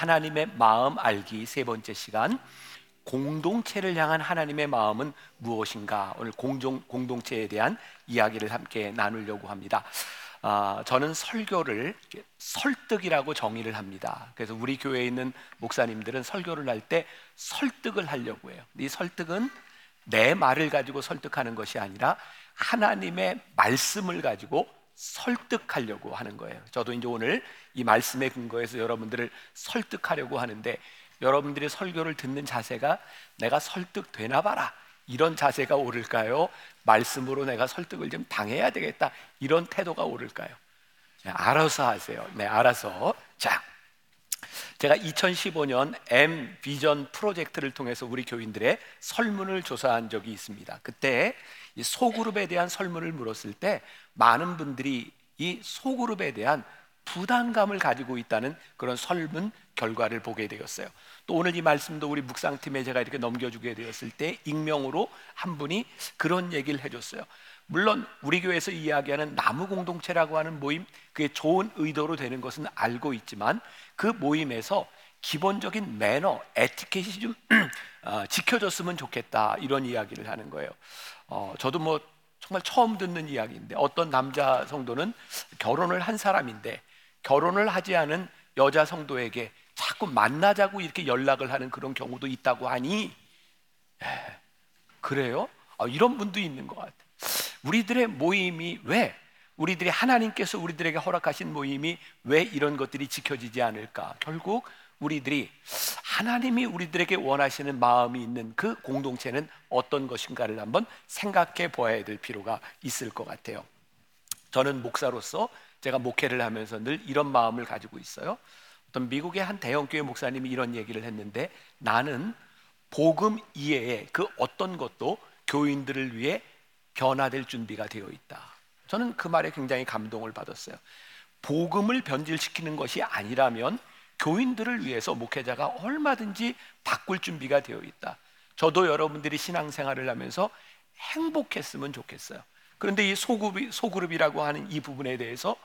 하나님의 마음 알기 세 번째 시간 공동체를 향한 하나님의 마음은 무엇인가 오늘 공동, 공동체에 대한 이야기를 함께 나누려고 합니다. 아, 저는 설교를 설득이라고 정의를 합니다. 그래서 우리 교회에 있는 목사님들은 설교를 할 때 설득을 하려고 해요. 이 설득은 내 말을 가지고 설득하는 것이 아니라 하나님의 말씀을 가지고 설득하려고 하는 거예요. 저도 이제 오늘 이 말씀에 근거해서 여러분들을 설득하려고 하는데 여러분들이 설교를 듣는 자세가 내가 설득되나 봐라. 이런 자세가 오를까요? 말씀으로 내가 설득을 좀 당해야 되겠다. 이런 태도가 오를까요? 네, 알아서 하세요. 네, 알아서. 자, 제가 2015년 M 비전 프로젝트를 통해서 우리 교인들의 설문을 조사한 적이 있습니다. 그때 이 소그룹에 대한 설문을 물었을 때 많은 분들이 이 소그룹에 대한 부담감을 가지고 있다는 그런 설문 결과를 보게 되었어요. 또 오늘 이 말씀도 우리 묵상팀에 제가 이렇게 넘겨주게 되었을 때 익명으로 한 분이 그런 얘기를 해줬어요. 물론 우리 교회에서 이야기하는 나무 공동체라고 하는 모임 그게 좋은 의도로 되는 것은 알고 있지만 그 모임에서 기본적인 매너, 에티켓이 좀 어, 지켜졌으면 좋겠다 이런 이야기를 하는 거예요. 어, 저도 뭐 정말 처음 듣는 이야기인데 어떤 남자 성도는 결혼을 한 사람인데 결혼을 하지 않은 여자 성도에게 자꾸 만나자고 이렇게 연락을 하는 그런 경우도 있다고 하니 에, 그래요? 아, 이런 분도 있는 것 같아요. 우리들의 모임이 왜 우리들이 하나님께서 우리들에게 허락하신 모임이 왜 이런 것들이 지켜지지 않을까? 결국 우리들이 하나님이 우리들에게 원하시는 마음이 있는 그 공동체는 어떤 것인가를 한번 생각해 보아야 될 필요가 있을 것 같아요. 저는 목사로서 제가 목회를 하면서 늘 이런 마음을 가지고 있어요. 어떤 미국의 한 대형교회 목사님이 이런 얘기를 했는데 나는 복음 이외에 그 어떤 것도 교인들을 위해 변화될 준비가 되어 있다. 저는 그 말에 굉장히 감동을 받았어요. 복음을 변질시키는 것이 아니라면 교인들을 위해서 목회자가 얼마든지 바꿀 준비가 되어 있다. 저도 여러분들이 신앙생활을 하면서 행복했으면 좋겠어요. 그런데 이 소그룹, 소그룹이라고 하는 이 부분에 대해서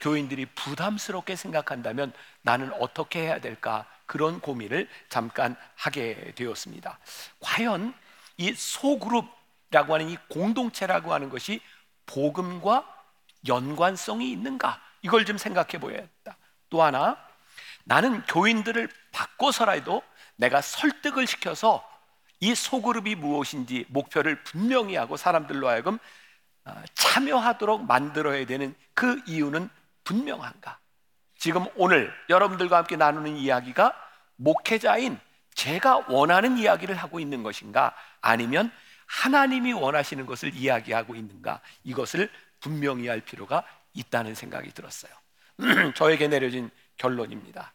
교인들이 부담스럽게 생각한다면 나는 어떻게 해야 될까? 그런 고민을 잠깐 하게 되었습니다. 과연 이 소그룹이라고 하는 이 공동체라고 하는 것이 복음과 연관성이 있는가? 이걸 좀 생각해 보야겠다. 또 하나, 나는 교인들을 바꿔서라도 내가 설득을 시켜서 이 소그룹이 무엇인지 목표를 분명히 하고 사람들로 하여금 어, 참여하도록 만들어야 되는 그 이유는 분명한가? 지금 오늘 여러분들과 함께 나누는 이야기가 목회자인 제가 원하는 이야기를 하고 있는 것인가? 아니면 하나님이 원하시는 것을 이야기하고 있는가? 이것을 분명히 할 필요가 있다는 생각이 들었어요. 저에게 내려진 결론입니다.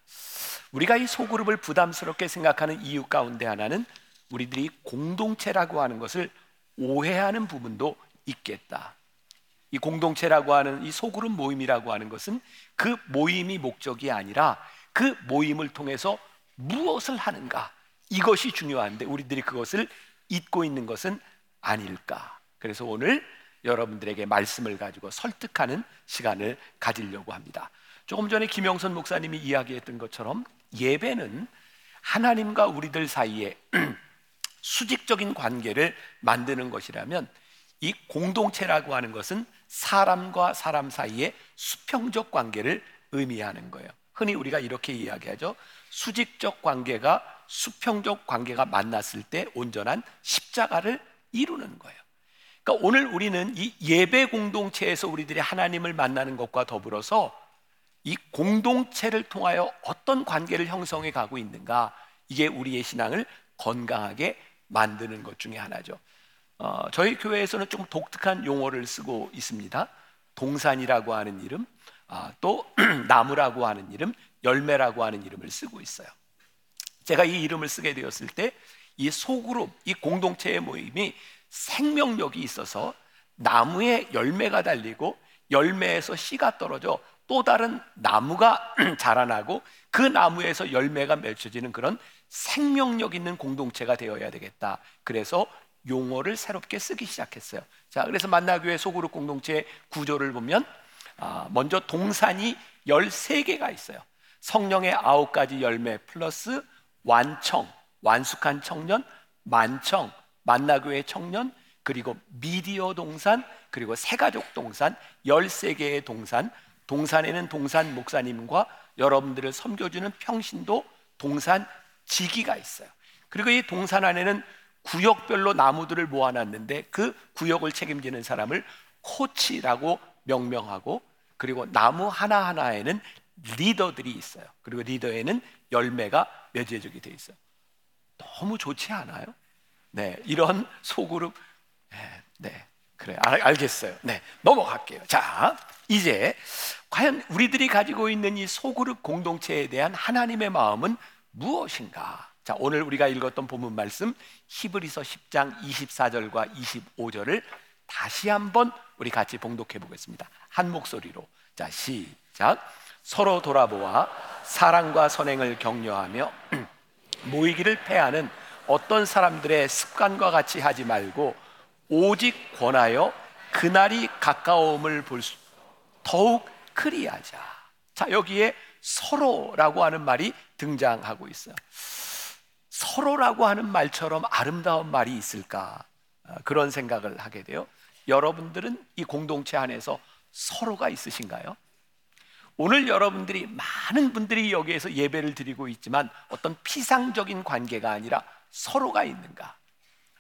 우리가 이 소그룹을 부담스럽게 생각하는 이유 가운데 하나는 우리들이 공동체라고 하는 것을 오해하는 부분도 있겠다. 이 공동체라고 하는 이 소그룹 모임이라고 하는 것은 그 모임이 목적이 아니라 그 모임을 통해서 무엇을 하는가 이것이 중요한데 우리들이 그것을 잊고 있는 것은 아닐까. 그래서 오늘 여러분들에게 말씀을 가지고 설득하는 시간을 가지려고 합니다. 조금 전에 김영선 목사님이 이야기했던 것처럼 예배는 하나님과 우리들 사이에 수직적인 관계를 만드는 것이라면 이 공동체라고 하는 것은 사람과 사람 사이의 수평적 관계를 의미하는 거예요. 흔히 우리가 이렇게 이야기하죠. 수직적 관계가 수평적 관계가 만났을 때 온전한 십자가를 이루는 거예요. 그러니까 오늘 우리는 이 예배 공동체에서 우리들이 하나님을 만나는 것과 더불어서 이 공동체를 통하여 어떤 관계를 형성해 가고 있는가 이게 우리의 신앙을 건강하게 만드는 것 중에 하나죠. 어, 저희 교회에서는 좀 독특한 용어를 쓰고 있습니다. 동산이라고 하는 이름, 아, 또 나무라고 하는 이름, 열매라고 하는 이름을 쓰고 있어요. 제가 이 이름을 쓰게 되었을 때 이 소그룹, 이 공동체의 모임이 생명력이 있어서 나무에 열매가 달리고 열매에서 씨가 떨어져 또 다른 나무가 자라나고 그 나무에서 열매가 맺혀지는 그런 생명력 있는 공동체가 되어야 되겠다. 그래서 용어를 새롭게 쓰기 시작했어요. 자, 그래서 만나교회 소그룹 공동체 구조를 보면 아, 먼저 동산이 13개가 있어요. 성령의 아홉 가지 열매 플러스 완청, 완숙한 청년, 만청, 만나교회 청년, 그리고 미디어 동산, 그리고 새가족 동산, 13개의 동산, 동산에는 동산 목사님과 여러분들을 섬겨주는 평신도 동산 지기가 있어요. 그리고 이 동산 안에는 구역별로 나무들을 모아놨는데 그 구역을 책임지는 사람을 코치라고 명명하고 그리고 나무 하나하나에는 리더들이 있어요. 그리고 리더에는 열매가 맺어지게 돼 있어요. 너무 좋지 않아요? 네, 이런 소그룹 네, 네. 그래 알, 알겠어요. 네, 넘어갈게요. 자, 이제 과연 우리들이 가지고 있는 이 소그룹 공동체에 대한 하나님의 마음은 무엇인가? 자, 오늘 우리가 읽었던 본문 말씀 히브리서 10장 24절과 25절을 다시 한번 우리 같이 봉독해 보겠습니다. 한 목소리로. 자, 시작. 서로 돌아보아 사랑과 선행을 격려하며 모이기를 패하는 어떤 사람들의 습관과 같이 하지 말고 오직 권하여 그날이 가까움을 볼 수 더욱 그리하자. 자, 여기에 서로라고 하는 말이 등장하고 있어요. 서로라고 하는 말처럼 아름다운 말이 있을까? 어, 그런 생각을 하게 돼요. 여러분들은 이 공동체 안에서 서로가 있으신가요? 오늘 여러분들이 많은 분들이 여기에서 예배를 드리고 있지만 어떤 피상적인 관계가 아니라 서로가 있는가?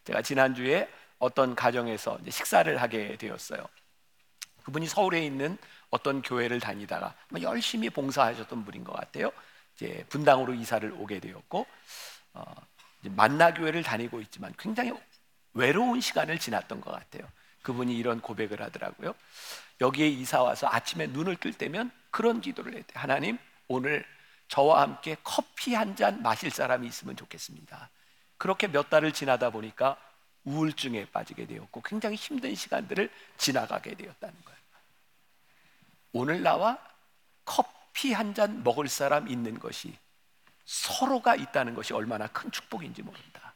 제가 지난주에 어떤 가정에서 식사를 하게 되었어요. 그분이 서울에 있는 어떤 교회를 다니다가 열심히 봉사하셨던 분인 것 같아요. 이제 분당으로 이사를 오게 되었고 어, 만나 교회를 다니고 있지만 굉장히 외로운 시간을 지났던 것 같아요. 그분이 이런 고백을 하더라고요. 여기에 이사 와서 아침에 눈을 뜰 때면 그런 기도를 했대. 하나님, 오늘 저와 함께 커피 한 잔 마실 사람이 있으면 좋겠습니다. 그렇게 몇 달을 지나다 보니까 우울증에 빠지게 되었고 굉장히 힘든 시간들을 지나가게 되었다는 거예요. 오늘 나와 커피 한 잔 먹을 사람 있는 것이 서로가 있다는 것이 얼마나 큰 축복인지 모른다.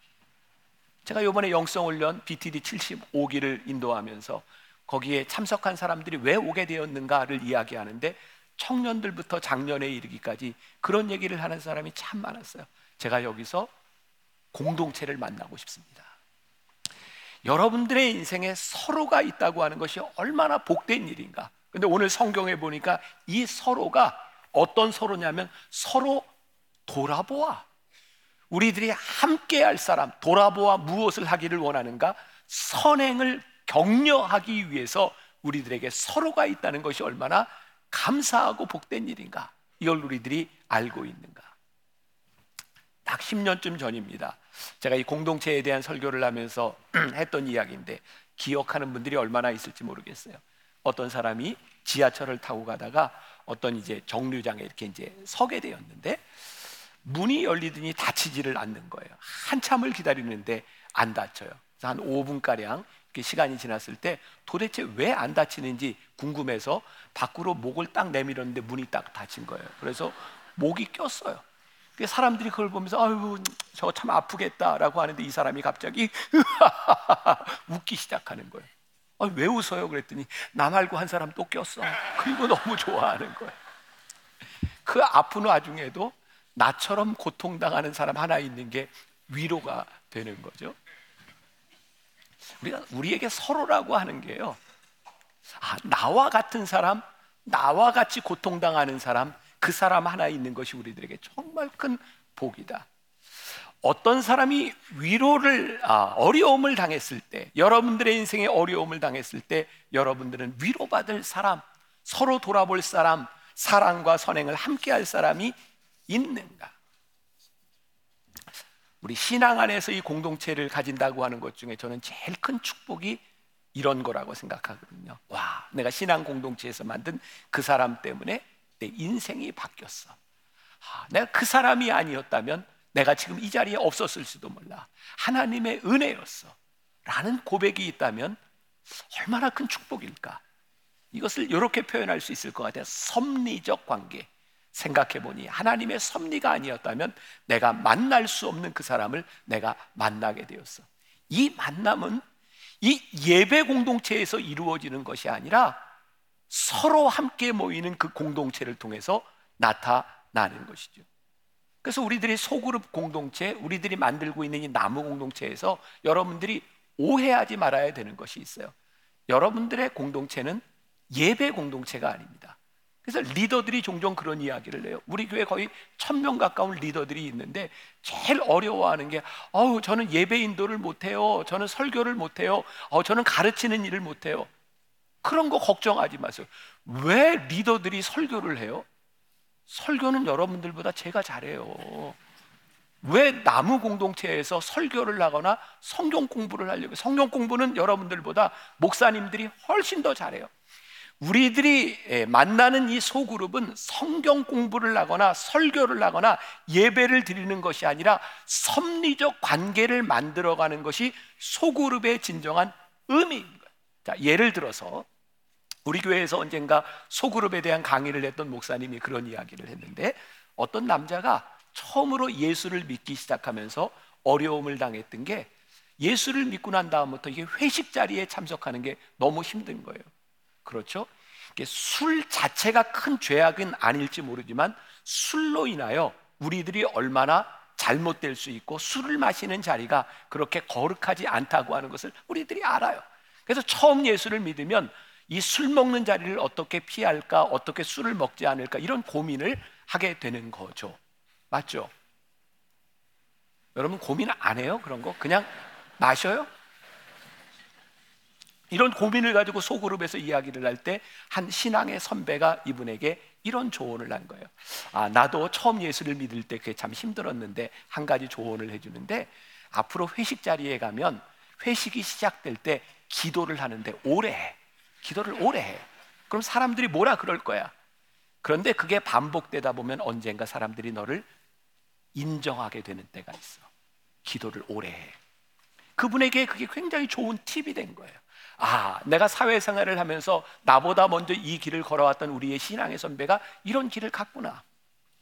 제가 이번에 영성훈련 BTD 75기를 인도하면서 거기에 참석한 사람들이 왜 오게 되었는가를 이야기하는데 청년들부터 작년에 이르기까지 그런 얘기를 하는 사람이 참 많았어요. 제가 여기서 공동체를 만나고 싶습니다. 여러분들의 인생에 서로가 있다고 하는 것이 얼마나 복된 일인가. 근데 오늘 성경에 보니까 이 서로가 어떤 서로냐면 서로 돌아보아. 우리들이 함께 할 사람, 돌아보아 무엇을 하기를 원하는가? 선행을 격려하기 위해서 우리들에게 서로가 있다는 것이 얼마나 감사하고 복된 일인가? 이걸 우리들이 알고 있는가? 딱 10년쯤 전입니다. 제가 이 공동체에 대한 설교를 하면서 했던 이야기인데 기억하는 분들이 얼마나 있을지 모르겠어요. 어떤 사람이 지하철을 타고 가다가 어떤 이제 정류장에 이렇게 이제 서게 되었는데 문이 열리더니 닫히지를 않는 거예요. 한참을 기다리는데 안 닫혀요. 그래서 한 5분 가량 시간이 지났을 때 도대체 왜 안 닫히는지 궁금해서 밖으로 목을 딱 내밀었는데 문이 딱 닫힌 거예요. 그래서 목이 꼈어요. 사람들이 그걸 보면서 아유 저거 참 아프겠다라고 하는데 이 사람이 갑자기 웃기 시작하는 거예요. 아, 왜 웃어요? 그랬더니 나 말고 한 사람 또 꼈어. 그리고 너무 좋아하는 거예요. 그 아픈 와중에도 나처럼 고통당하는 사람 하나 있는 게 위로가 되는 거죠. 우리가 우리에게 서로라고 하는 게요. 아, 나와 같은 사람, 나와 같이 고통당하는 사람, 그 사람 하나 있는 것이 우리들에게 정말 큰 복이다. 어떤 사람이 위로를 아, 어려움을 당했을 때, 여러분들의 인생에 어려움을 당했을 때, 여러분들은 위로받을 사람, 서로 돌아볼 사람, 사랑과 선행을 함께할 사람이 있는가? 우리 신앙 안에서 이 공동체를 가진다고 하는 것 중에 저는 제일 큰 축복이 이런 거라고 생각하거든요. 와, 내가 신앙 공동체에서 만든 그 사람 때문에 내 인생이 바뀌었어. 아, 내가 그 사람이 아니었다면 내가 지금 이 자리에 없었을 수도 몰라. 하나님의 은혜였어. 라는 고백이 있다면 얼마나 큰 축복일까? 이것을 이렇게 표현할 수 있을 것 같아요. 섭리적 관계. 생각해 보니 하나님의 섭리가 아니었다면 내가 만날 수 없는 그 사람을 내가 만나게 되었어. 이 만남은 이 예배 공동체에서 이루어지는 것이 아니라 서로 함께 모이는 그 공동체를 통해서 나타나는 나는 것이죠. 그래서 우리들이 소그룹 공동체, 우리들이 만들고 있는 이 나무 공동체에서 여러분들이 오해하지 말아야 되는 것이 있어요. 여러분들의 공동체는 예배 공동체가 아닙니다. 그래서 리더들이 종종 그런 이야기를 해요. 우리 교회 거의 천 명 가까운 리더들이 있는데 제일 어려워하는 게, 어우 저는 예배 인도를 못 해요. 저는 설교를 못 해요. 어, 저는 가르치는 일을 못 해요. 그런 거 걱정하지 마세요. 왜 리더들이 설교를 해요? 설교는 여러분들보다 제가 잘해요. 왜 나무 공동체에서 설교를 하거나 성경 공부를 하려고? 성경 공부는 여러분들보다 목사님들이 훨씬 더 잘해요. 우리들이 예, 만나는 이 소그룹은 성경 공부를 하거나 설교를 하거나 예배를 드리는 것이 아니라 섭리적 관계를 만들어가는 것이 소그룹의 진정한 거예요. 자, 예를 들어서 우리 교회에서 언젠가 소그룹에 대한 강의를 했던 목사님이 그런 이야기를 했는데 어떤 남자가 처음으로 예수를 믿기 시작하면서 어려움을 당했던 게 예수를 믿고 난 다음부터 이게 회식 자리에 참석하는 게 너무 힘든 거예요. 그렇죠? 술 자체가 큰 죄악은 아닐지 모르지만 술로 인하여 우리들이 얼마나 잘못될 수 있고 술을 마시는 자리가 그렇게 거룩하지 않다고 하는 것을 우리들이 알아요. 그래서 처음 예수를 믿으면 이 술 먹는 자리를 어떻게 피할까, 어떻게 술을 먹지 않을까 이런 고민을 하게 되는 거죠. 맞죠? 여러분 고민 안 해요? 그런 거? 그냥 마셔요? 이런 고민을 가지고 소그룹에서 이야기를 할 때 한 신앙의 선배가 이분에게 이런 조언을 한 거예요. 아, 나도 처음 예수를 믿을 때 그게 참 힘들었는데 한 가지 조언을 해주는데 앞으로 회식 자리에 가면 회식이 시작될 때 기도를 하는데 오래 해. 기도를 오래 해. 그럼 사람들이 뭐라 그럴 거야. 그런데 그게 반복되다 보면 언젠가 사람들이 너를 인정하게 되는 때가 있어. 기도를 오래 해. 그분에게 그게 굉장히 좋은 팁이 된 거예요. 아, 내가 사회생활을 하면서 나보다 먼저 이 길을 걸어왔던 우리의 신앙의 선배가 이런 길을 갔구나.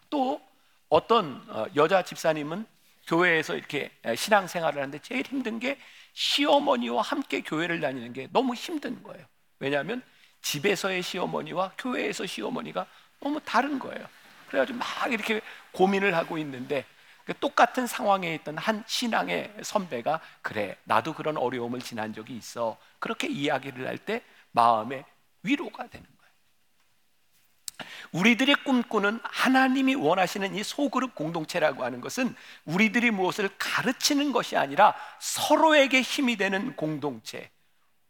또 어떤 어, 여자 집사님은 교회에서 이렇게 신앙생활을 하는데 제일 힘든 게 시어머니와 함께 교회를 다니는 게 너무 힘든 거예요. 왜냐하면 집에서의 시어머니와 교회에서 시어머니가 너무 다른 거예요. 그래가지고 막 이렇게 고민을 하고 있는데 그 똑같은 상황에 있던 한 신앙의 선배가 그래 나도 그런 어려움을 지난 적이 있어 그렇게 이야기를 할 때 마음에 위로가 되는 거예요. 우리들이 꿈꾸는 하나님이 원하시는 이 소그룹 공동체라고 하는 것은 우리들이 무엇을 가르치는 것이 아니라 서로에게 힘이 되는 공동체.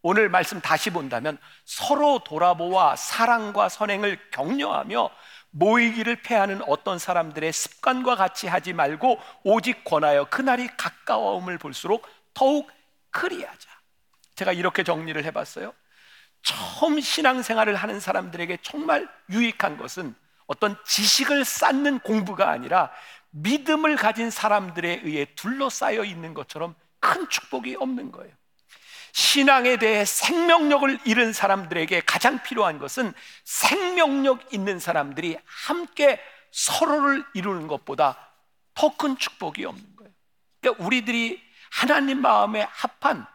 오늘 말씀 다시 본다면 서로 돌아보아 사랑과 선행을 격려하며 모이기를 패하는 어떤 사람들의 습관과 같이 하지 말고 오직 권하여 그날이 가까워옴을 볼수록 더욱 그리하자. 제가 이렇게 정리를 해봤어요. 처음 신앙생활을 하는 사람들에게 정말 유익한 것은 어떤 지식을 쌓는 공부가 아니라 믿음을 가진 사람들에 의해 둘러싸여 있는 것처럼 큰 축복이 없는 거예요. 신앙에 대해 생명력을 잃은 사람들에게 가장 필요한 것은 생명력 있는 사람들이 함께 서로를 이루는 것보다 더 큰 축복이 없는 거예요. 그러니까 우리들이 하나님 마음에 합한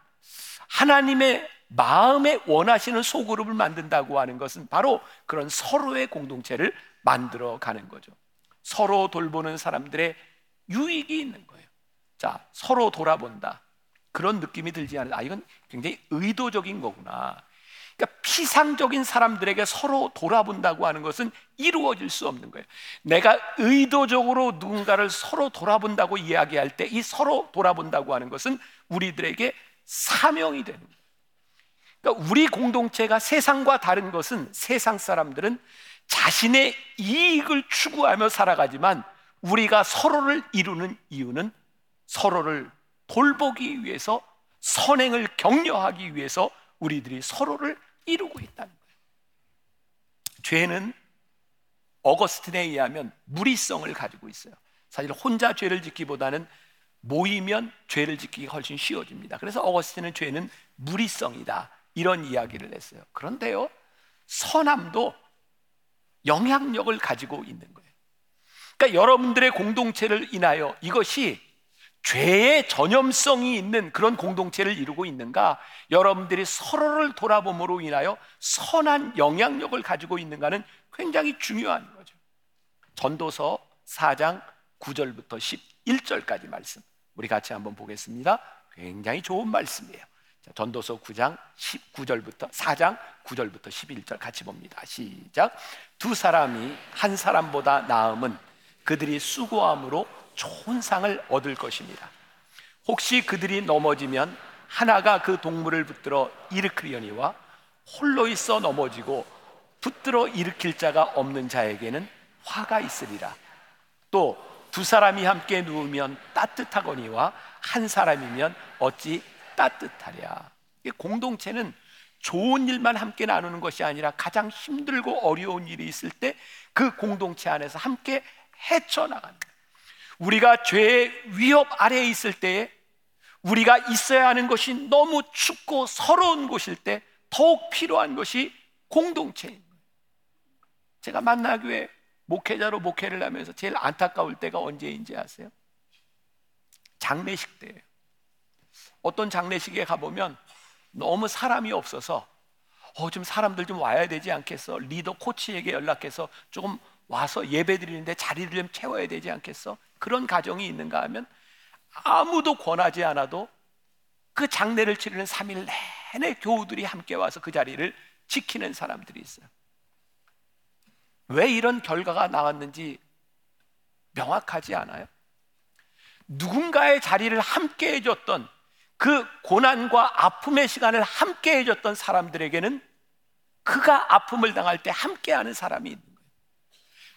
하나님의 마음에 원하시는 소그룹을 만든다고 하는 것은 바로 그런 서로의 공동체를 만들어 가는 거죠. 서로 돌보는 사람들의 유익이 있는 거예요. 자, 서로 돌아본다. 그런 느낌이 들지 않아요. 아, 이건 굉장히 의도적인 거구나. 그러니까 피상적인 사람들에게 서로 돌아본다고 하는 것은 이루어질 수 없는 거예요. 내가 의도적으로 누군가를 서로 돌아본다고 이야기할 때 이 서로 돌아본다고 하는 것은 우리들에게 사명이 되는 거예요. 그러니까 우리 공동체가 세상과 다른 것은 세상 사람들은 자신의 이익을 추구하며 살아가지만 우리가 서로를 이루는 이유는 서로를 돌보기 위해서 선행을 격려하기 위해서 우리들이 서로를 이루고 있다는 거예요. 죄는 어거스틴에 의하면 무리성을 가지고 있어요. 사실 혼자 죄를 짓기보다는 모이면 죄를 짓기가 훨씬 쉬워집니다. 그래서 어거스틴은 죄는 무리성이다. 이런 이야기를 했어요. 그런데요, 선함도 영향력을 가지고 있는 거예요. 그러니까 여러분들의 공동체를 인하여 이것이 죄의 전염성이 있는 그런 공동체를 이루고 있는가? 여러분들이 서로를 돌아봄으로 인하여 선한 영향력을 가지고 있는가는 굉장히 중요한 거죠. 전도서 4장 9절부터 11절까지 말씀. 우리 같이 한번 보겠습니다. 굉장히 좋은 말씀이에요. 자, 전도서 9장 19절부터 4장 9절부터 11절 같이 봅니다. 시작. 두 사람이 한 사람보다 나음은 그들이 수고함으로 좋은 상을 얻을 것입니다. 혹시 그들이 넘어지면 하나가 그 동물을 붙들어 일으키려니와 홀로 있어 넘어지고 붙들어 일으킬 자가 없는 자에게는 화가 있으리라. 또 두 사람이 함께 누우면 따뜻하거니와 한 사람이면 어찌 따뜻하랴. 공동체는 좋은 일만 함께 나누는 것이 아니라 가장 힘들고 어려운 일이 있을 때 그 공동체 안에서 함께 거예요. 우리가 죄의 위협 아래에 있을 때에 우리가 있어야 하는 것이 너무 춥고 서러운 곳일 때 더욱 필요한 것이 공동체인 거예요. 제가 만나교회 목회자로 목회를 하면서 제일 안타까울 때가 언제인지 아세요? 장례식 때예요. 어떤 장례식에 가보면 너무 사람이 없어서 어, 좀 사람들 좀 와야 되지 않겠어? 리더 코치에게 연락해서 조금 와서 예배 드리는데 자리를 좀 채워야 되지 않겠어? 그런 가정이 있는가 하면 아무도 권하지 않아도 그 장례를 치르는 3일 내내 교우들이 함께 와서 그 자리를 지키는 사람들이 있어요. 왜 이런 결과가 나왔는지 명확하지 않아요? 누군가의 자리를 함께 해줬던 그 고난과 아픔의 시간을 함께 해줬던 사람들에게는 그가 아픔을 당할 때 함께 하는 사람이 있는 거예요.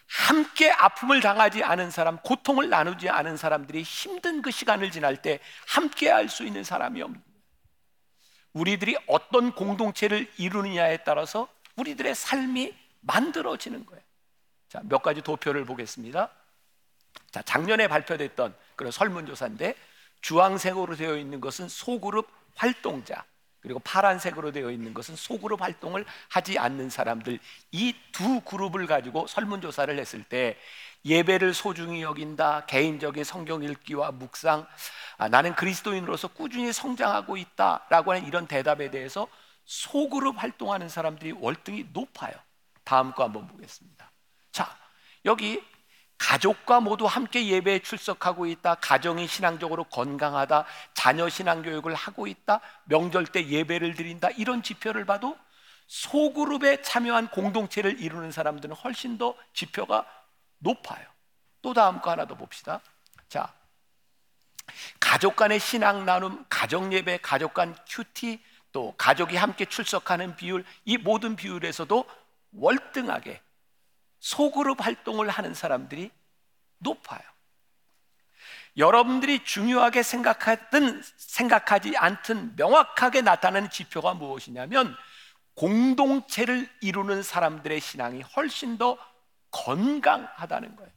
함께 아픔을 당하지 않은 사람, 고통을 나누지 않은 사람들이 힘든 그 시간을 지날 때 함께 할 수 있는 사람이 없는 거예요. 우리들이 어떤 공동체를 이루느냐에 따라서 우리들의 삶이 만들어지는 거예요. 자, 몇 가지 도표를 보겠습니다. 자, 작년에 발표됐던 그런 설문조사인데 주황색으로 되어 있는 것은 소그룹 활동자, 그리고 파란색으로 되어 있는 것은 소그룹 활동을 하지 않는 사람들. 이 두 그룹을 가지고 설문조사를 했을 때 예배를 소중히 여긴다 개인적인 성경 읽기와 묵상 아, 나는 그리스도인으로서 꾸준히 성장하고 있다라고 하는 이런 대답에 대해서 소그룹 활동하는 사람들이 월등히 높아요. 다음 거 한번 보겠습니다. 자 여기 가족과 모두 함께 예배에 출석하고 있다. 가정이 신앙적으로 건강하다. 자녀 신앙 교육을 하고 있다. 명절 때 예배를 드린다. 이런 지표를 봐도 소그룹에 참여한 공동체를 이루는 사람들은 훨씬 더 지표가 높아요. 또 다음 거 하나 더 봅시다. 자, 가족 간의 신앙 나눔, 가정 예배, 가족 간 큐티, 또 가족이 함께 출석하는 비율, 이 모든 비율에서도 월등하게 소그룹 활동을 하는 사람들이 높아요. 여러분들이 중요하게 생각하든 생각하지 않든 명확하게 나타나는 지표가 무엇이냐면 공동체를 이루는 사람들의 신앙이 훨씬 더 건강하다는 거예요.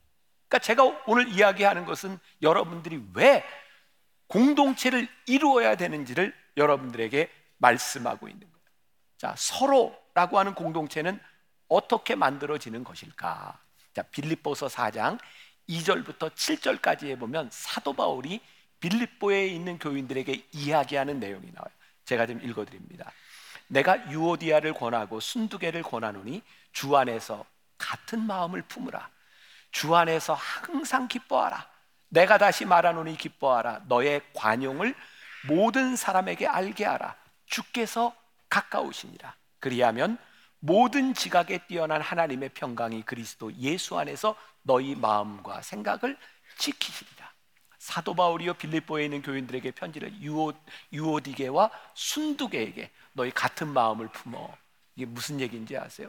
그러니까 제가 오늘 이야기하는 것은 여러분들이 왜 공동체를 이루어야 되는지를 여러분들에게 말씀하고 있는 거예요. 자, 서로라고 하는 공동체는 어떻게 만들어지는 것일까? 자, 빌립보서 4장 2절부터 7절까지에 보면 사도 바울이 빌립보에 있는 교인들에게 이야기하는 내용이 나와요. 제가 좀 읽어 드립니다. 내가 유오디아를 권하고 순두개를 권하노니 주 안에서 같은 마음을 품으라. 주 안에서 항상 기뻐하라. 내가 다시 말하노니 기뻐하라. 너의 관용을 모든 사람에게 알게 하라. 주께서 가까우시니라. 그리하면 모든 지각에 뛰어난 하나님의 평강이 그리스도 예수 안에서 너희 마음과 생각을 지키시리라. 사도 바울이요 빌립보에 있는 교인들에게 편지를 유오, 유오디게와 순두게에게 너희 같은 마음을 품어. 이게 무슨 얘기인지 아세요?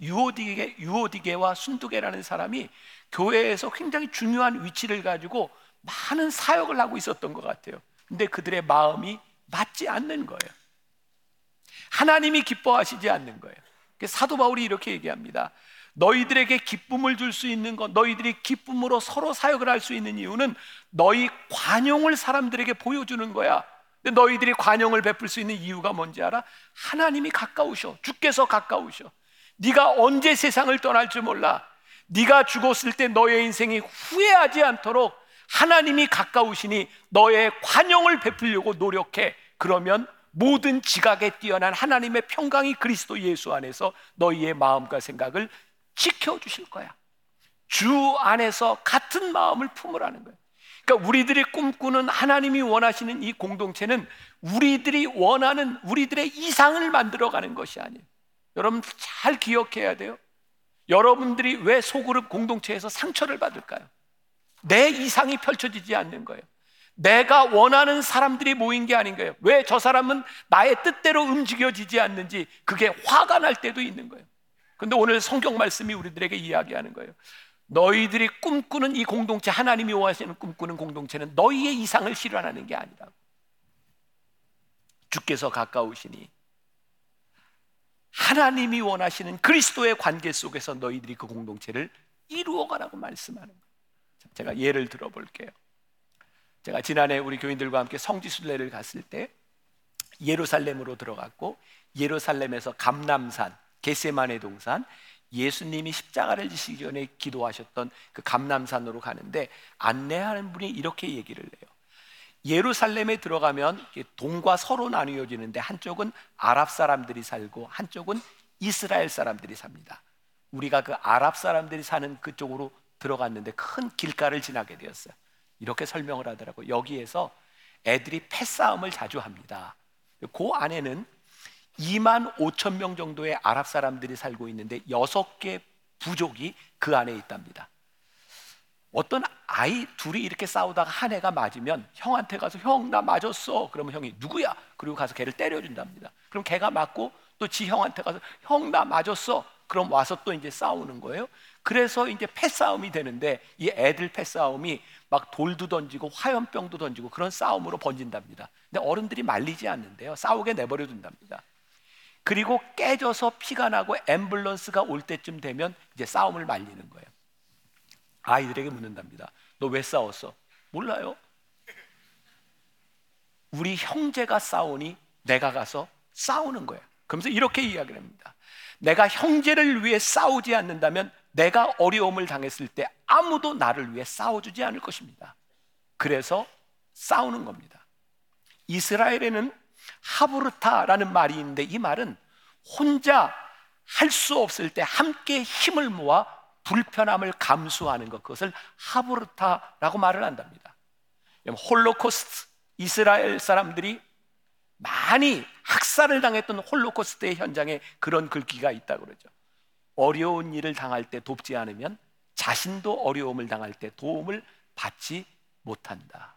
유오디게 유오디게와 순두게라는 사람이 교회에서 굉장히 중요한 위치를 가지고 많은 사역을 하고 있었던 것 같아요. 근데 그들의 마음이 맞지 않는 거예요. 하나님이 기뻐하시지 않는 거예요. 사도 바울이 이렇게 얘기합니다. 너희들에게 기쁨을 줄 수 있는 것, 너희들이 기쁨으로 서로 사역을 할 수 있는 이유는 너희 관용을 사람들에게 보여주는 거야. 근데 너희들이 관용을 베풀 수 있는 이유가 뭔지 알아? 하나님이 가까우셔. 주께서 가까우셔. 네가 언제 세상을 떠날 줄 몰라. 네가 죽었을 때 너의 인생이 후회하지 않도록 하나님이 가까우시니 너의 관용을 베풀려고 노력해. 그러면 모든 지각에 뛰어난 하나님의 평강이 그리스도 예수 안에서 너희의 마음과 생각을 지켜주실 거야. 주 안에서 같은 마음을 품으라는 거예요. 그러니까 우리들이 꿈꾸는 하나님이 원하시는 이 공동체는 우리들이 원하는 우리들의 이상을 만들어가는 것이 아니에요. 여러분 잘 기억해야 돼요. 여러분들이 왜 소그룹 공동체에서 상처를 받을까요? 내 이상이 펼쳐지지 않는 거예요. 내가 원하는 사람들이 모인 게 아닌 거예요. 왜 저 사람은 나의 뜻대로 움직여지지 않는지 그게 화가 날 때도 있는 거예요. 근데 오늘 성경 말씀이 우리들에게 이야기하는 거예요. 너희들이 꿈꾸는 이 공동체, 하나님이 원하시는 꿈꾸는 공동체는 너희의 이상을 실현하는 게 아니라고. 주께서 가까우시니 하나님이 원하시는 그리스도의 관계 속에서 너희들이 그 공동체를 이루어가라고 말씀하는 거예요. 제가 예를 들어볼게요. 제가 지난해 우리 교인들과 함께 성지 순례를 갔을 때 예루살렘으로 들어갔고 예루살렘에서 감남산, 게세마네 동산, 예수님이 십자가를 지시기 전에 기도하셨던 그 감남산으로 가는데 안내하는 분이 이렇게 얘기를 해요. 예루살렘에 들어가면 동과 서로 나뉘어지는데 한쪽은 아랍 사람들이 살고 한쪽은 이스라엘 사람들이 삽니다. 우리가 그 아랍 사람들이 사는 그쪽으로 들어갔는데 큰 길가를 지나게 되었어요. 이렇게 설명을 하더라고. 여기에서 애들이 패싸움을 자주 합니다. 그 안에는 2만 5천 명 정도의 아랍 사람들이 살고 있는데 여섯 개 부족이 그 안에 있답니다. 어떤 아이 둘이 이렇게 싸우다가 한 애가 맞으면 형한테 가서 형 나 맞았어. 그러면 형이 누구야? 그리고 가서 걔를 때려준답니다. 그럼 걔가 맞고 또 지 형한테 가서 형 나 맞았어. 그럼 와서 또 이제 싸우는 거예요. 그래서 이제 패싸움이 되는데 이 애들 패싸움이 막 돌도 던지고 화염병도 던지고 그런 싸움으로 번진답니다. 근데 어른들이 말리지 않는데요. 싸우게 내버려 둔답니다. 그리고 깨져서 피가 나고 앰뷸런스가 올 때쯤 되면 이제 싸움을 말리는 거예요. 아이들에게 묻는답니다. 너 왜 싸웠어? 몰라요. 우리 형제가 싸우니 내가 가서 싸우는 거예요. 그러면서 이렇게 이야기를 합니다. 내가 형제를 위해 싸우지 않는다면 내가 어려움을 당했을 때 아무도 나를 위해 싸워주지 않을 것입니다. 그래서 싸우는 겁니다. 이스라엘에는 하부르타라는 말이 있는데 이 말은 혼자 할 수 없을 때 함께 힘을 모아 불편함을 감수하는 것 그것을 하부르타라고 말을 한답니다. 홀로코스트 이스라엘 사람들이 많이 학살을 당했던 홀로코스트의 현장에 그런 글귀가 있다고 그러죠. 어려운 일을 당할 때 돕지 않으면 자신도 어려움을 당할 때 도움을 받지 못한다.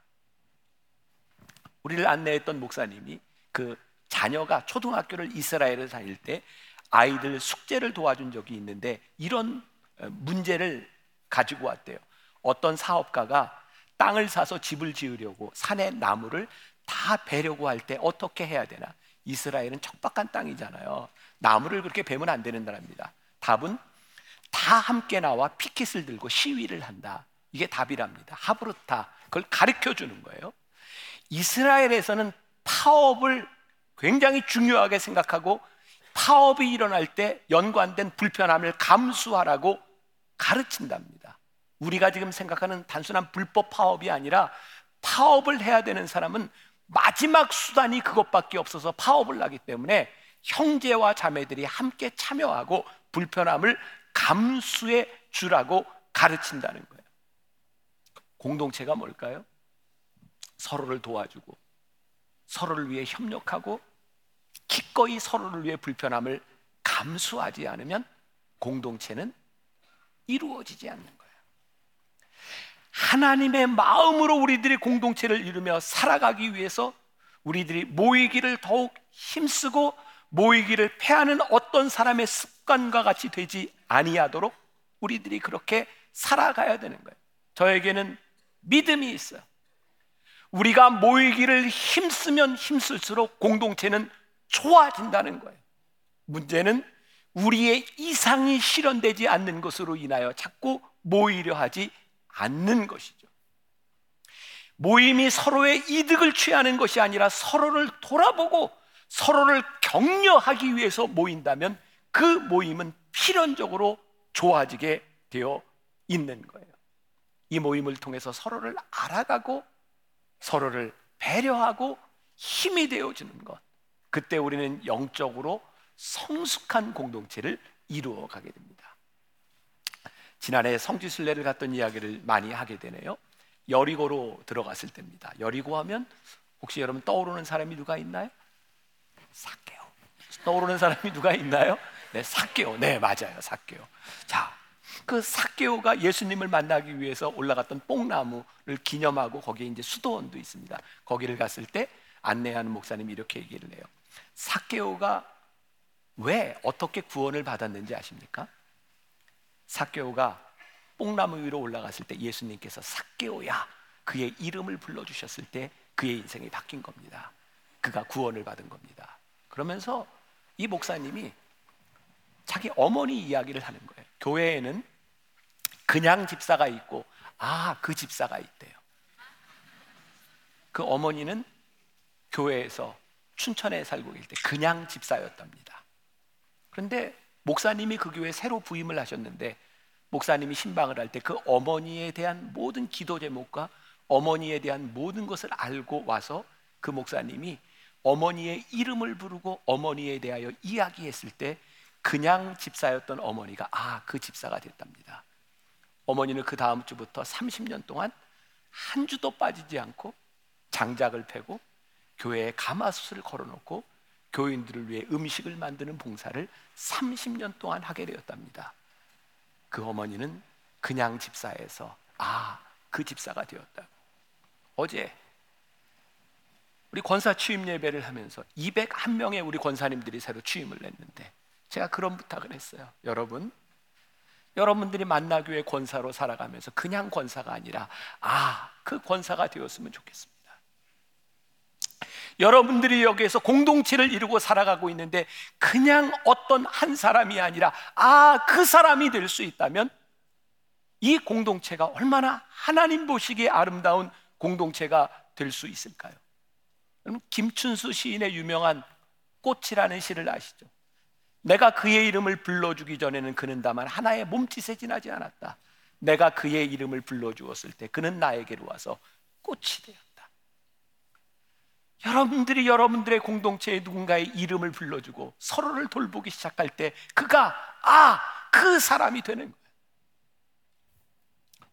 우리를 안내했던 목사님이 그 자녀가 초등학교를 이스라엘에 다닐 때 아이들 숙제를 도와준 적이 있는데 이런 어, 문제를 가지고 왔대요. 어떤 사업가가 땅을 사서 집을 지으려고 산에 나무를 다 베려고 할 때 어떻게 해야 되나? 이스라엘은 척박한 땅이잖아요. 나무를 그렇게 베면 안 되는 나라입니다. 답은 다 함께 나와 피켓을 들고 시위를 한다. 이게 답이랍니다. 하브르타. 그걸 가르쳐 주는 거예요. 이스라엘에서는 파업을 굉장히 중요하게 생각하고 파업이 일어날 때 연관된 불편함을 감수하라고 가르친답니다. 우리가 지금 생각하는 단순한 불법 파업이 아니라 파업을 해야 되는 사람은 마지막 수단이 그것밖에 없어서 파업을 하기 때문에 형제와 자매들이 함께 참여하고 불편함을 감수해 주라고 가르친다는 거예요. 공동체가 뭘까요? 서로를 도와주고 서로를 위해 협력하고 기꺼이 서로를 위해 불편함을 감수하지 않으면 공동체는 이루어지지 않는 거예요. 하나님의 마음으로 우리들이 공동체를 이루며 살아가기 위해서 우리들이 모이기를 더욱 힘쓰고 모이기를 패하는 어떤 사람의 습 관과 같이 되지 아니하도록 우리들이 그렇게 살아가야 되는 거예요. 저에게는 믿음이 있어요. 우리가 모이기를 힘쓰면 힘쓸수록 공동체는 좋아진다는 거예요. 문제는 우리의 이상이 실현되지 않는 것으로 인하여 자꾸 모이려 하지 않는 것이죠. 모임이 서로의 이득을 취하는 것이 아니라 서로를 돌아보고 서로를 격려하기 위해서 모인다면 그 모임은 필연적으로 좋아지게 되어 있는 거예요. 이 모임을 통해서 서로를 알아가고 서로를 배려하고 힘이 되어 주는 것. 그때 우리는 영적으로 성숙한 공동체를 이루어 가게 됩니다. 지난해 성지순례를 갔던 이야기를 많이 하게 되네요. 여리고로 들어갔을 때입니다. 여리고 하면 혹시 여러분 떠오르는 사람이 누가 있나요? 사개오. 떠오르는 사람이 누가 있나요? 네, 사개오. 네, 맞아요. 사개오. 자, 그 사개오가 예수님을 만나기 위해서 올라갔던 뽕나무를 기념하고 거기에 이제 수도원도 있습니다. 거기를 갔을 때 안내하는 목사님이 이렇게 얘기를 해요. 사개오가 왜 어떻게 구원을 받았는지 아십니까? 사개오가 뽕나무 위로 올라갔을 때 예수님께서 사개오야 그의 이름을 불러 주셨을 때 그의 인생이 바뀐 겁니다. 그가 구원을 받은 겁니다. 그러면서 이 목사님이 자기 어머니 이야기를 하는 거예요. 교회에는 그냥 집사가 있고 아, 그 집사가 있대요. 그 어머니는 교회에서 춘천에 살고 계실 때 그냥 집사였답니다. 그런데 목사님이 그 교회에 새로 부임을 하셨는데 목사님이 신방을 할 때 그 어머니에 대한 모든 기도 제목과 어머니에 대한 모든 것을 알고 와서 그 목사님이 어머니의 이름을 부르고 어머니에 대하여 이야기했을 때 그냥 집사였던 어머니가 아, 그 집사가 됐답니다. 어머니는 그 다음 주부터 30년 동안 한 주도 빠지지 않고 장작을 패고 교회에 가마솥을 걸어놓고 교인들을 위해 음식을 만드는 봉사를 30년 동안 하게 되었답니다. 그 어머니는 그냥 집사에서 아, 그 집사가 되었다고. 어제 우리 권사 취임 예배를 하면서 201명의 우리 권사님들이 새로 취임을 했는데 제가 그런 부탁을 했어요. 여러분, 여러분들이 만나교회 권사로 살아가면서 그냥 권사가 아니라 아, 그 권사가 되었으면 좋겠습니다. 여러분들이 여기에서 공동체를 이루고 살아가고 있는데 그냥 어떤 한 사람이 아니라 아, 그 사람이 될 수 있다면 이 공동체가 얼마나 하나님 보시기에 아름다운 공동체가 될 수 있을까요? 김춘수 시인의 유명한 꽃이라는 시를 아시죠? 내가 그의 이름을 불러주기 전에는 그는 다만 하나의 몸짓에 지나지 않았다. 내가 그의 이름을 불러주었을 때 그는 나에게로 와서 꽃이 되었다. 여러분들이 여러분들의 공동체에 누군가의 이름을 불러주고 서로를 돌보기 시작할 때 그가 아, 그 사람이 되는 거예요.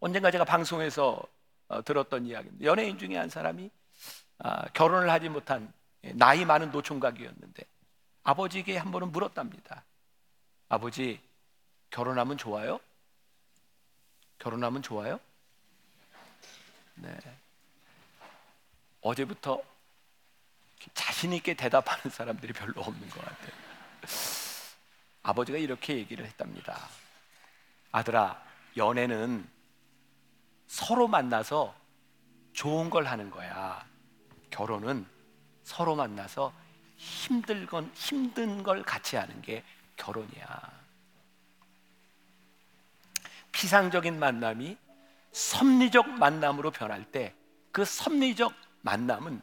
언젠가 제가 방송에서 어, 들었던 이야기입니다. 연예인 중에 한 사람이 아, 결혼을 하지 못한 나이 많은 노총각이었는데 아버지에게 한 번은 물었답니다. 아버지, 결혼하면 좋아요? 결혼하면 좋아요? 네. 어제부터 자신 있게 대답하는 사람들이 별로 없는 것 같아요. 아버지가 이렇게 얘기를 했답니다. 아들아, 연애는 서로 만나서 좋은 걸 하는 거야. 결혼은 서로 만나서 힘들건 힘든 걸 같이 하는 게 결혼이야. 피상적인 만남이 섭리적 만남으로 변할 때 그 섭리적 만남은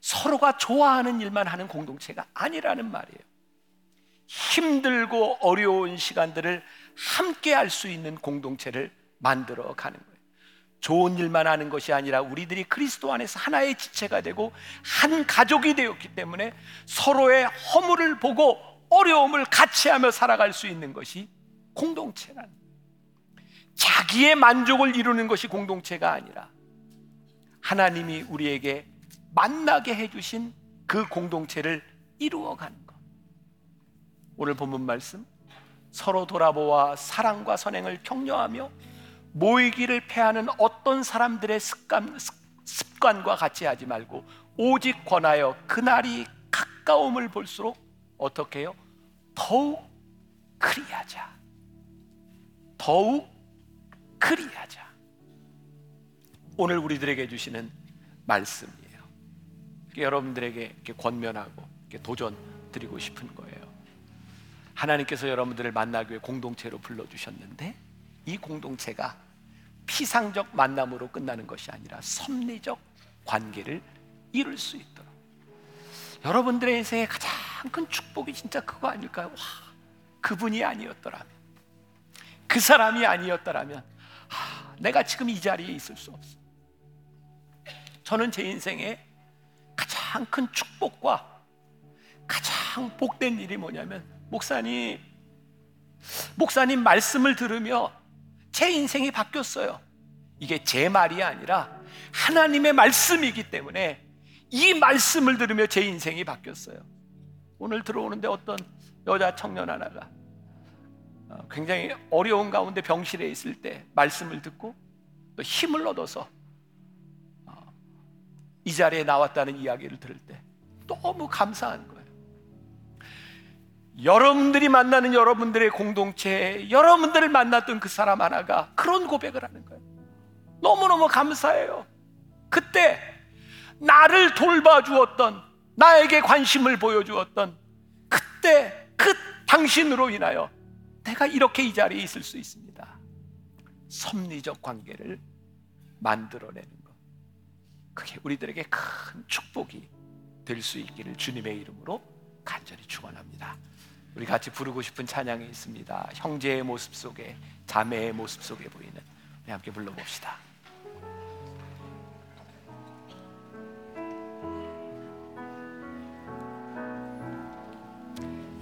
서로가 좋아하는 일만 하는 공동체가 아니라는 말이에요. 힘들고 어려운 시간들을 함께 할 수 있는 공동체를 만들어 가는 거예요. 좋은 일만 하는 것이 아니라 우리들이 그리스도 안에서 하나의 지체가 되고 한 가족이 되었기 때문에 서로의 허물을 보고 어려움을 같이 하며 살아갈 수 있는 것이 공동체라는 자기의 만족을 이루는 것이 공동체가 아니라 하나님이 우리에게 만나게 해주신 그 공동체를 이루어가는 것. 오늘 본문 말씀 서로 돌아보아 사랑과 선행을 격려하며 모이기를 패하는 어떤 사람들의 습관, 습관과 같이 하지 말고 오직 권하여 그날이 가까움을 볼수록 어떻게 해요? 더욱 그리하자. 더욱 그리하자. 오늘 우리들에게 주시는 말씀이에요. 여러분들에게 권면하고 도전 드리고 싶은 거예요. 하나님께서 여러분들을 만나기 위해 공동체로 불러주셨는데 이 공동체가 피상적 만남으로 끝나는 것이 아니라 섭리적 관계를 이룰 수 있도록 여러분들의 인생의 가장 큰 축복이 진짜 그거 아닐까요? 와, 그분이 아니었더라면 그 사람이 아니었더라면 아, 내가 지금 이 자리에 있을 수 없어. 저는 제 인생에 가장 큰 축복과 가장 복된 일이 뭐냐면 목사님 목사님 말씀을 들으며 제 인생이 바뀌었어요. 이게 제 말이 아니라 하나님의 말씀이기 때문에 이 말씀을 들으며 제 인생이 바뀌었어요. 오늘 들어오는데 어떤 여자 청년 하나가 어, 굉장히 어려운 가운데 병실에 있을 때 말씀을 듣고 또 힘을 얻어서 어, 이 자리에 나왔다는 이야기를 들을 때 너무 감사한 거예요. 여러분들이 만나는 여러분들의 공동체에 여러분들을 만났던 그 사람 하나가 그런 고백을 하는 거예요. 너무너무 감사해요. 그때 나를 돌봐주었던 나에게 관심을 보여주었던 그때 그 당신으로 인하여 내가 이렇게 이 자리에 있을 수 있습니다. 섭리적 관계를 만들어내는 것. 그게 우리들에게 큰 축복이 될 수 있기를 주님의 이름으로 간절히 축원합니다. 우리 같이 부르고 싶은 찬양이 있습니다. 형제의 모습 속에 자매의 모습 속에 보이는 우리 함께 불러봅시다.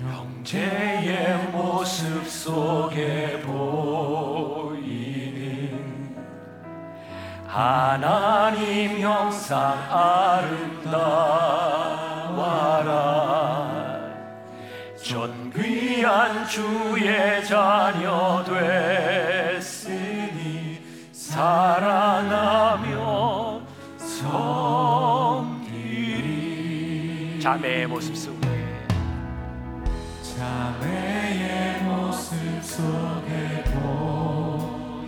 형제의 모습 속에 보이는 하나님 형상 아름다워라 존 귀한 주의 자녀 됐으니 사랑하며 섬기리 자매의 모습 속에. 자매의 모습 속에 보이는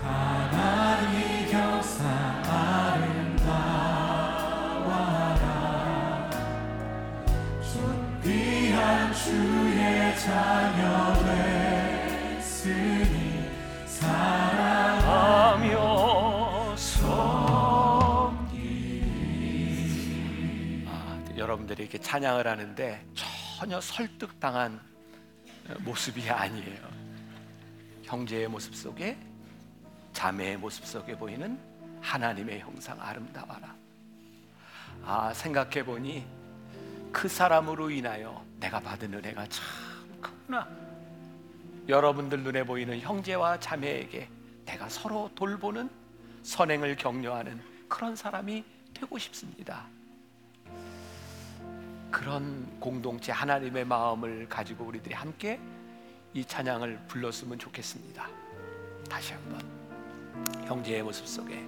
하나님 아, 여러분들이 이렇게 찬양을 하는데 전혀 설득당한 모습이 아니에요. 형제의 모습 속에 자매의 모습 속에 보이는 하나님의 형상 아름다워라. 아 생각해 보니 그 사람으로 인하여 내가 받은 은혜가 참 크구나. 여러분들 눈에 보이는 형제와 자매에게 내가 서로 돌보는 선행을 격려하는 그런 사람이 되고 싶습니다. 그런 공동체 하나님의 마음을 가지고 우리들이 함께 이 찬양을 불렀으면 좋겠습니다. 다시 한번 형제의 모습 속에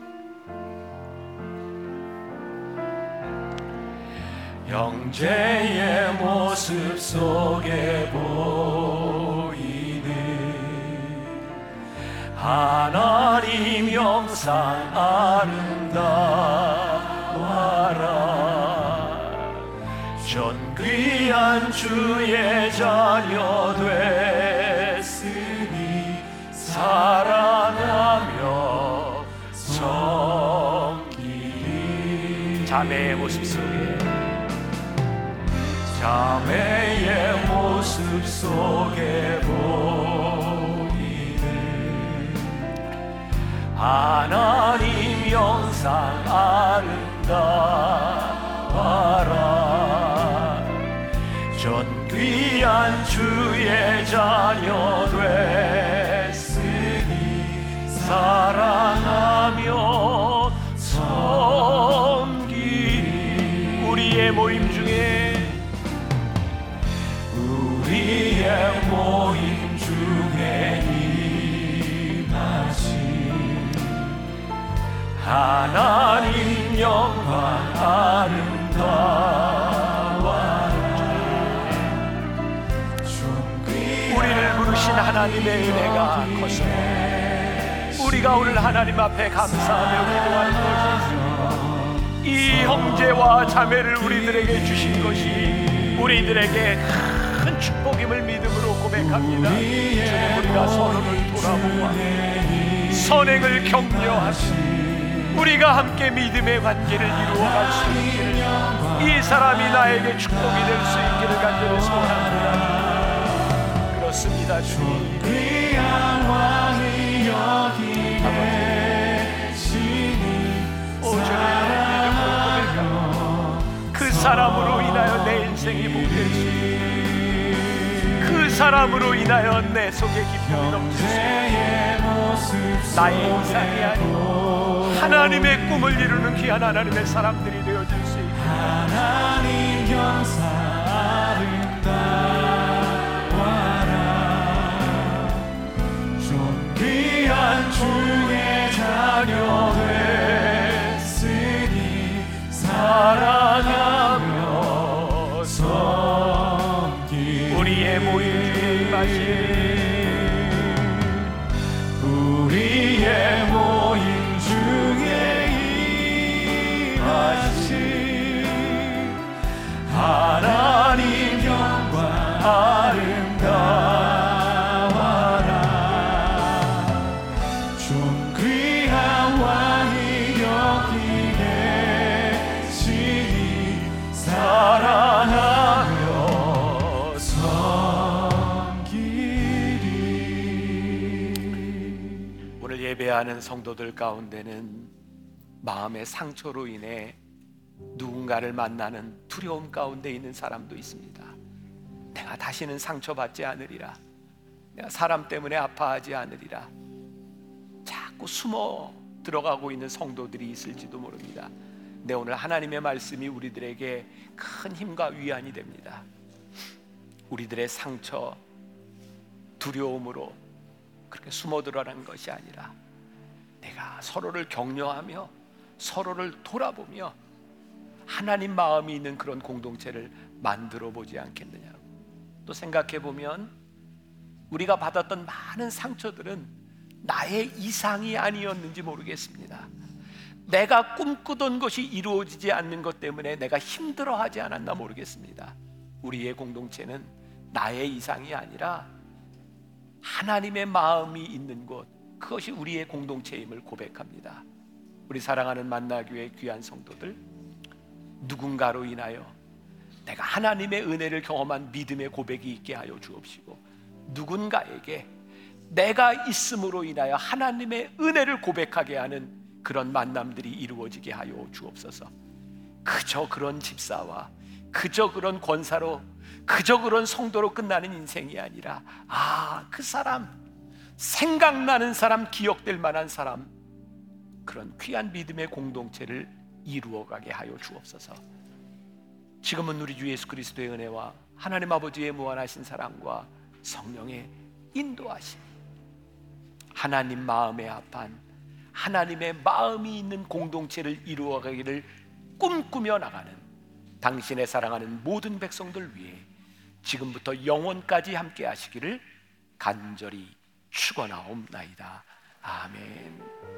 형제의 모습 속에 보이는 하나님 영상 아름다워라. 존귀한 주의 자녀 됐으니 사랑하며 섬기리. 자매의 모습 속에 자매의 모습 속에 보이는 하나님 영상 아름다워라. 존귀한 주의 자녀 됐으니 사랑하며 섬기리. 우리의 모임 우리의 중에 임하신 하나님 영광 아름다워라. 우리를 부르신 하나님의 은혜가 커서 우리가 오늘 하나님 앞에 감사하며 기도하는 것이 이 형제와 자매를 우리들에게 주신 것이 우리들에게 큰 축복임을 믿음으로 고백합니다. 주님 우리가 서로를 돌아보아 선행을 격려하시 우리가 함께 믿음의 관계를 이루어갈 수 있기를 이 사람이 나에게 축복이 될 수 있기를 간절히 소원합니다. 그렇습니다 주님. 귀한 왕이 여기 계시니 오 주님 믿음으로 고백합니다. 그 사람으로 인하여 내 인생이 복될 수그 사람으로 인하여 내 속에 기쁨이 모습 나의 이상이 아니고 하나님의 꿈을 이루는 귀한 하나님의 사람들이 되어줄 수 있게. 하나님 형상 아름다워라 존귀한 주의 자녀 됐으니 사랑하 예배하는 성도들 가운데는 마음의 상처로 인해 누군가를 만나는 두려움 가운데 있는 사람도 있습니다. 내가 다시는 상처받지 않으리라. 내가 사람 때문에 아파하지 않으리라. 자꾸 숨어 들어가고 있는 성도들이 있을지도 모릅니다. 네, 오늘 하나님의 말씀이 우리들에게 큰 힘과 위안이 됩니다. 우리들의 상처, 두려움으로 그렇게 숨어 들어가는 것이 아니라 내가 서로를 격려하며 서로를 돌아보며 하나님 마음이 있는 그런 공동체를 만들어 보지 않겠느냐. 또 생각해 보면 우리가 받았던 많은 상처들은 나의 이상이 아니었는지 모르겠습니다. 내가 꿈꾸던 것이 이루어지지 않는 것 때문에 내가 힘들어하지 않았나 모르겠습니다. 우리의 공동체는 나의 이상이 아니라 하나님의 마음이 있는 곳 그것이 우리의 공동체임을 고백합니다. 우리 사랑하는 만나교회 귀한 성도들 누군가로 인하여 내가 하나님의 은혜를 경험한 믿음의 고백이 있게 하여 주옵시고 누군가에게 내가 있음으로 인하여 하나님의 은혜를 고백하게 하는 그런 만남들이 이루어지게 하여 주옵소서. 그저 그런 집사와 그저 그런 권사로 그저 그런 성도로 끝나는 인생이 아니라 아, 그 사람 생각나는 사람 기억될 만한 사람 그런 귀한 믿음의 공동체를 이루어 가게 하여 주옵소서. 지금은 우리 주 예수 그리스도의 은혜와 하나님 아버지의 무한하신 사랑과 성령의 인도하심 하나님 마음에 합한 하나님의 마음이 있는 공동체를 이루어 가기를 꿈꾸며 나가는 당신의 사랑하는 모든 백성들 위해 지금부터 영원까지 함께 하시기를 간절히 축원하옵나이다. 아멘.